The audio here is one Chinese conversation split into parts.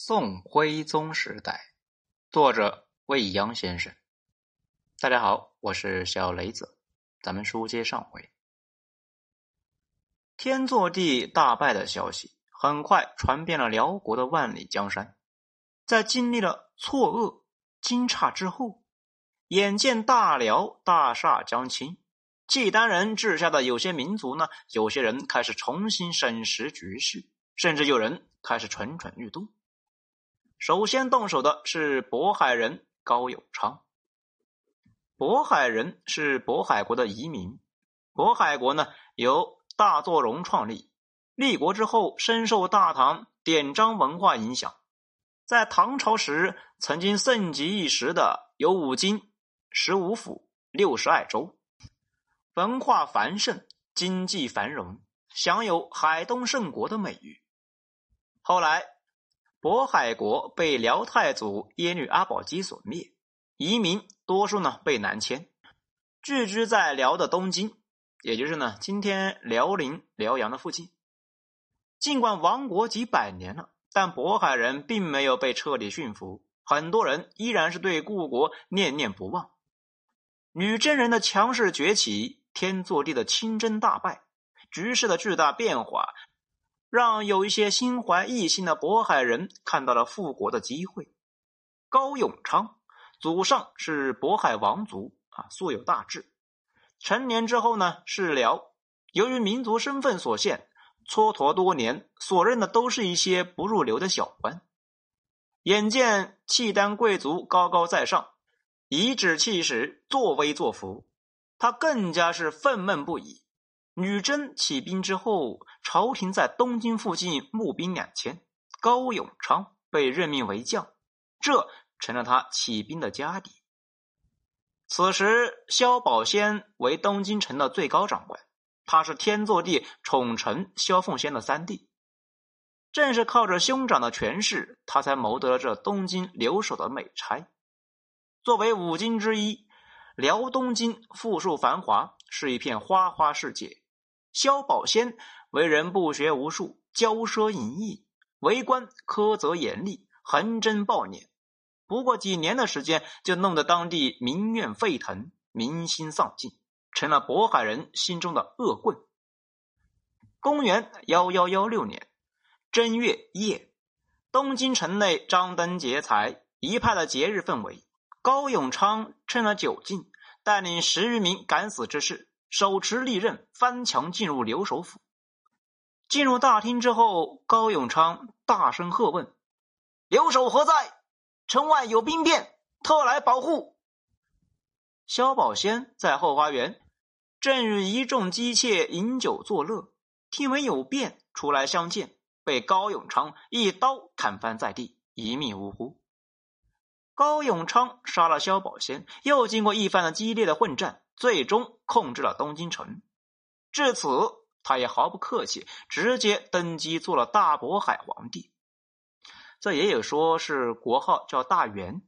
宋徽宗时代，作者未央先生。大家好，我是小雷子。咱们书接上回，天祚帝大败的消息很快传遍了辽国的万里江山。在经历了错愕、惊诧之后，眼见大辽大厦将倾，契丹人治下的有些民族呢，有些人开始重新审视局势，甚至有人开始蠢蠢欲动。首先动手的是渤海人高友昌。渤海人是渤海国的移民。渤海国呢，由大作荣创立。立国之后，深受大唐典章文化影响。在唐朝时，曾经盛极一时的有五经、十五府、六十二州，文化繁盛，经济繁荣，享有“海东圣国”的美誉。后来。渤海国被辽太祖耶律阿保机所灭，移民多数呢被南迁，聚居在辽的东京，也就是呢今天辽宁辽阳的附近。尽管亡国几百年了，但渤海人并没有被彻底驯服，很多人依然是对故国念念不忘。女真人的强势崛起，天祚帝的亲征大败，局势的巨大变化。让有一些心怀异心的渤海人看到了复国的机会。高永昌，祖上是渤海王族啊，素有大志。成年之后呢，是辽。由于民族身份所限，蹉跎多年，所任的都是一些不入流的小官。眼见契丹贵族高高在上，颐指气使，作威作福，他更加是愤懑不已。女真起兵之后，朝廷在东京附近募兵两千，高永昌被任命为将，这成了他起兵的家底。此时，萧宝仙为东京城的最高长官，他是天祚帝宠臣萧凤仙的三弟，正是靠着兄长的权势，他才谋得了这东京留守的美差。作为五京之一，辽东京富庶繁华，是一片花花世界。萧宝仙为人不学无术，骄奢淫逸，为官苛责严厉，横征暴敛。不过几年的时间，就弄得当地民怨沸腾，民心丧尽，成了渤海人心中的恶棍。公元幺幺幺六年正月夜，东京城内张灯结彩，一派的节日氛围。高永昌趁了酒劲，带领十余名敢死之士。手持利刃，翻墙进入留守府。进入大厅之后，高永昌大声喝问：“留守何在？城外有兵变，特来保护。”萧宝仙在后花园正与一众姬妾饮酒作乐，听闻有变，出来相见，被高永昌一刀砍翻在地，一命呜呼。高永昌杀了萧宝仙，又经过一番的激烈的混战。最终控制了东京城，至此，他也毫不客气，直接登基做了大渤海皇帝。这也有说是国号叫大元。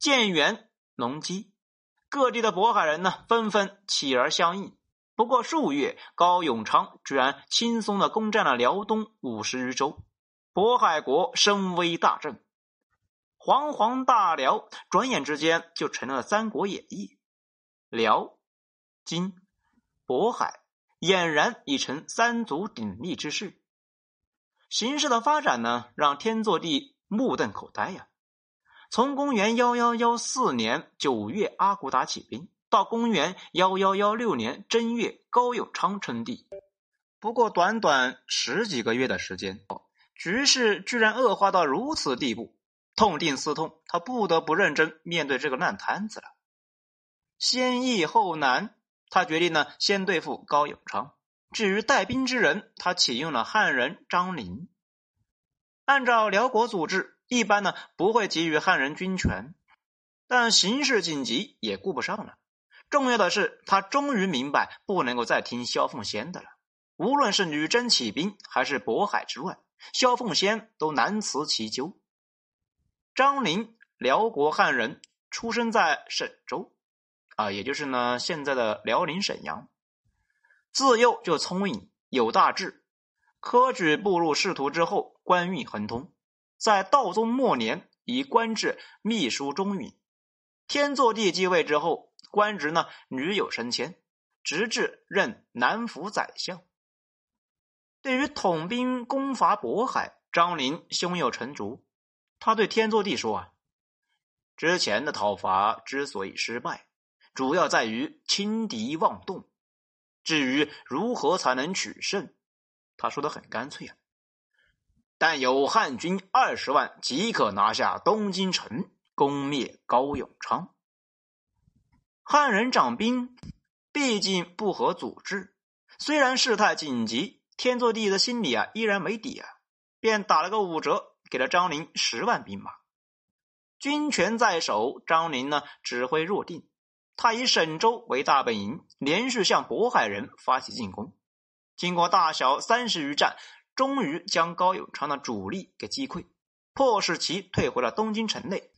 建元隆基，各地的渤海人呢纷纷起而相应。不过数月，高永昌居然轻松的攻占了辽东五十余州，渤海国声威大振，煌煌大辽转眼之间就成了《三国演义》。辽、金、渤海俨然已成三足鼎立之势。形势的发展呢，让天祚帝目瞪口呆呀！从公元幺幺幺四年九月阿骨打起兵，到公元幺幺幺六年正月高永昌称帝，不过短短十几个月的时间，局势居然恶化到如此地步，痛定思痛，他不得不认真面对这个烂摊子了。先易后难，他决定呢先对付高永昌。至于带兵之人，他启用了汉人张陵。按照辽国组织，一般呢不会给予汉人军权，但形势紧急也顾不上了。重要的是，他终于明白不能够再听萧凤仙的了。无论是女真起兵，还是渤海之乱，萧凤仙都难辞其咎。张林，辽国汉人，出生在沈州。啊，也就是呢，现在的辽宁沈阳，自幼就聪颖有大志，科举步入仕途之后，官运亨通，在道宗末年已官至秘书中允。天祚帝继位之后，官职呢屡有升迁，直至任南府宰相。对于统兵攻伐渤海，张陵胸有成竹。他对天祚帝说：“啊，之前的讨伐之所以失败，主要在于轻敌妄动。至于如何才能取胜，他说的很干脆啊。但有汉军二十万，即可拿下东京城。”攻灭高永昌，汉人掌兵，毕竟不合组织。虽然事态紧急，天祚帝的心里啊依然没底啊，便打了个五折，给了张陵十万兵马。军权在手，张陵呢指挥若定。他以沈州为大本营，连续向渤海人发起进攻。经过大小三十余战，终于将高永昌的主力给击溃，迫使其退回了东京城内。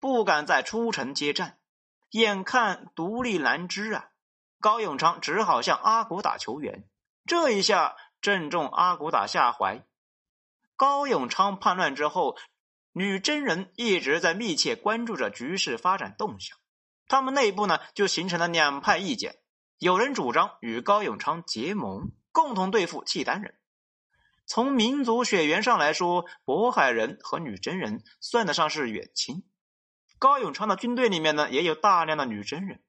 不敢再出城接战，眼看独立难支啊！高永昌只好向阿骨打求援。这一下正中阿骨打下怀。高永昌叛乱之后，女真人一直在密切关注着局势发展动向。他们内部呢，就形成了两派意见。有人主张与高永昌结盟，共同对付契丹人。从民族血缘上来说，渤海人和女真人算得上是远亲。高永昌的军队里面呢，也有大量的女真人。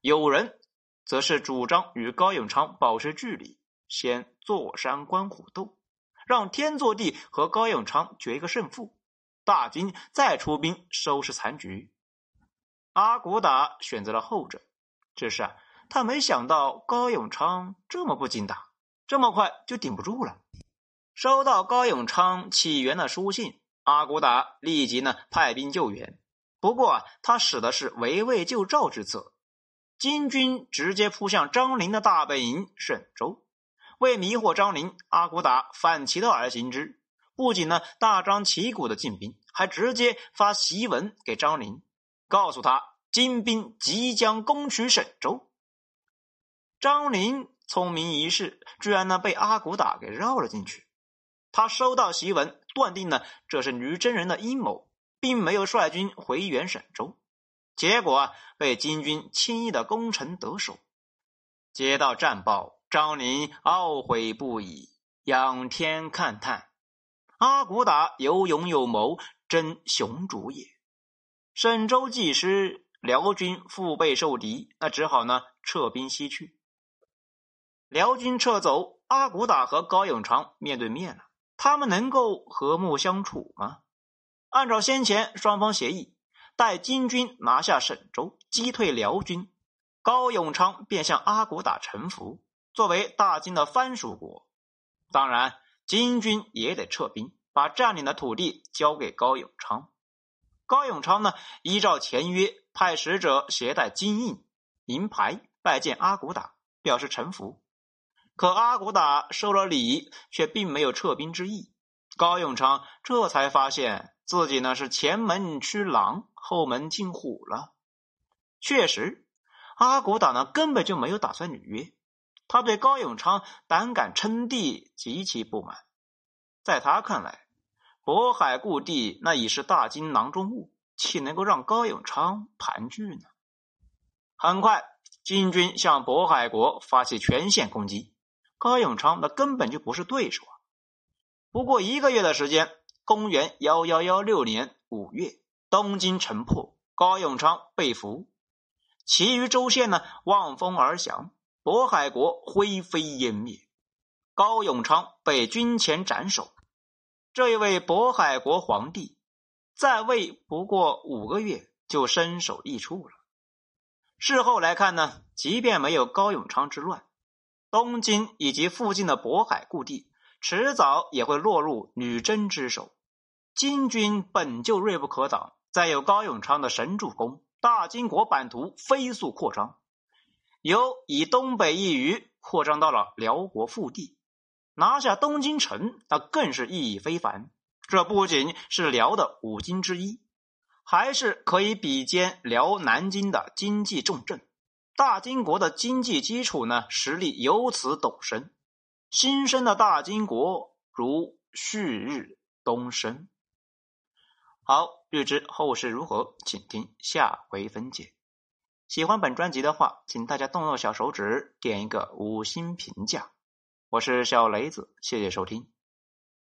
有人则是主张与高永昌保持距离，先坐山观虎斗，让天祚帝和高永昌决一个胜负，大军再出兵收拾残局。阿骨打选择了后者，只是啊，他没想到高永昌这么不经打，这么快就顶不住了。收到高永昌起源的书信，阿骨打立即呢派兵救援。不过啊，他使的是围魏救赵之策，金军直接扑向张陵的大本营沈州。为迷惑张陵，阿骨打反其道而行之，不仅呢大张旗鼓的进兵，还直接发檄文给张陵，告诉他金兵即将攻取沈州。张林聪明一世，居然呢被阿骨打给绕了进去。他收到檄文，断定呢这是女真人的阴谋。并没有率军回援沈州，结果啊，被金军轻易的攻城得手。接到战报，张林懊悔不已，仰天慨叹：“阿骨打有勇有谋，真雄主也。”沈州既失，辽军腹背受敌，那只好呢撤兵西去。辽军撤走，阿骨打和高永昌面对面了，他们能够和睦相处吗？按照先前双方协议，待金军拿下沈州，击退辽军，高永昌便向阿骨打臣服，作为大金的藩属国。当然，金军也得撤兵，把占领的土地交给高永昌。高永昌呢，依照前约，派使者携带金印、银牌拜见阿骨打，表示臣服。可阿骨打收了礼，却并没有撤兵之意。高永昌这才发现。自己呢是前门驱狼，后门进虎了。确实，阿骨打呢根本就没有打算履约，他对高永昌胆敢称帝极其不满。在他看来，渤海故地那已是大金囊中物，岂能够让高永昌盘踞呢？很快，金军向渤海国发起全线攻击，高永昌那根本就不是对手啊！不过一个月的时间。公元幺幺幺六年五月，东京城破，高永昌被俘，其余州县呢望风而降，渤海国灰飞烟灭，高永昌被军前斩首。这一位渤海国皇帝在位不过五个月，就身首异处了。事后来看呢，即便没有高永昌之乱，东京以及附近的渤海故地，迟早也会落入女真之手。金军本就锐不可挡，再有高永昌的神助攻，大金国版图飞速扩张，由以东北一隅扩张到了辽国腹地，拿下东京城，那更是意义非凡。这不仅是辽的五金之一，还是可以比肩辽南京的经济重镇。大金国的经济基础呢，实力由此陡升。新生的大金国如旭日东升。好，欲知后事如何，请听下回分解。喜欢本专辑的话，请大家动动小手指，点一个五星评价。我是小雷子，谢谢收听。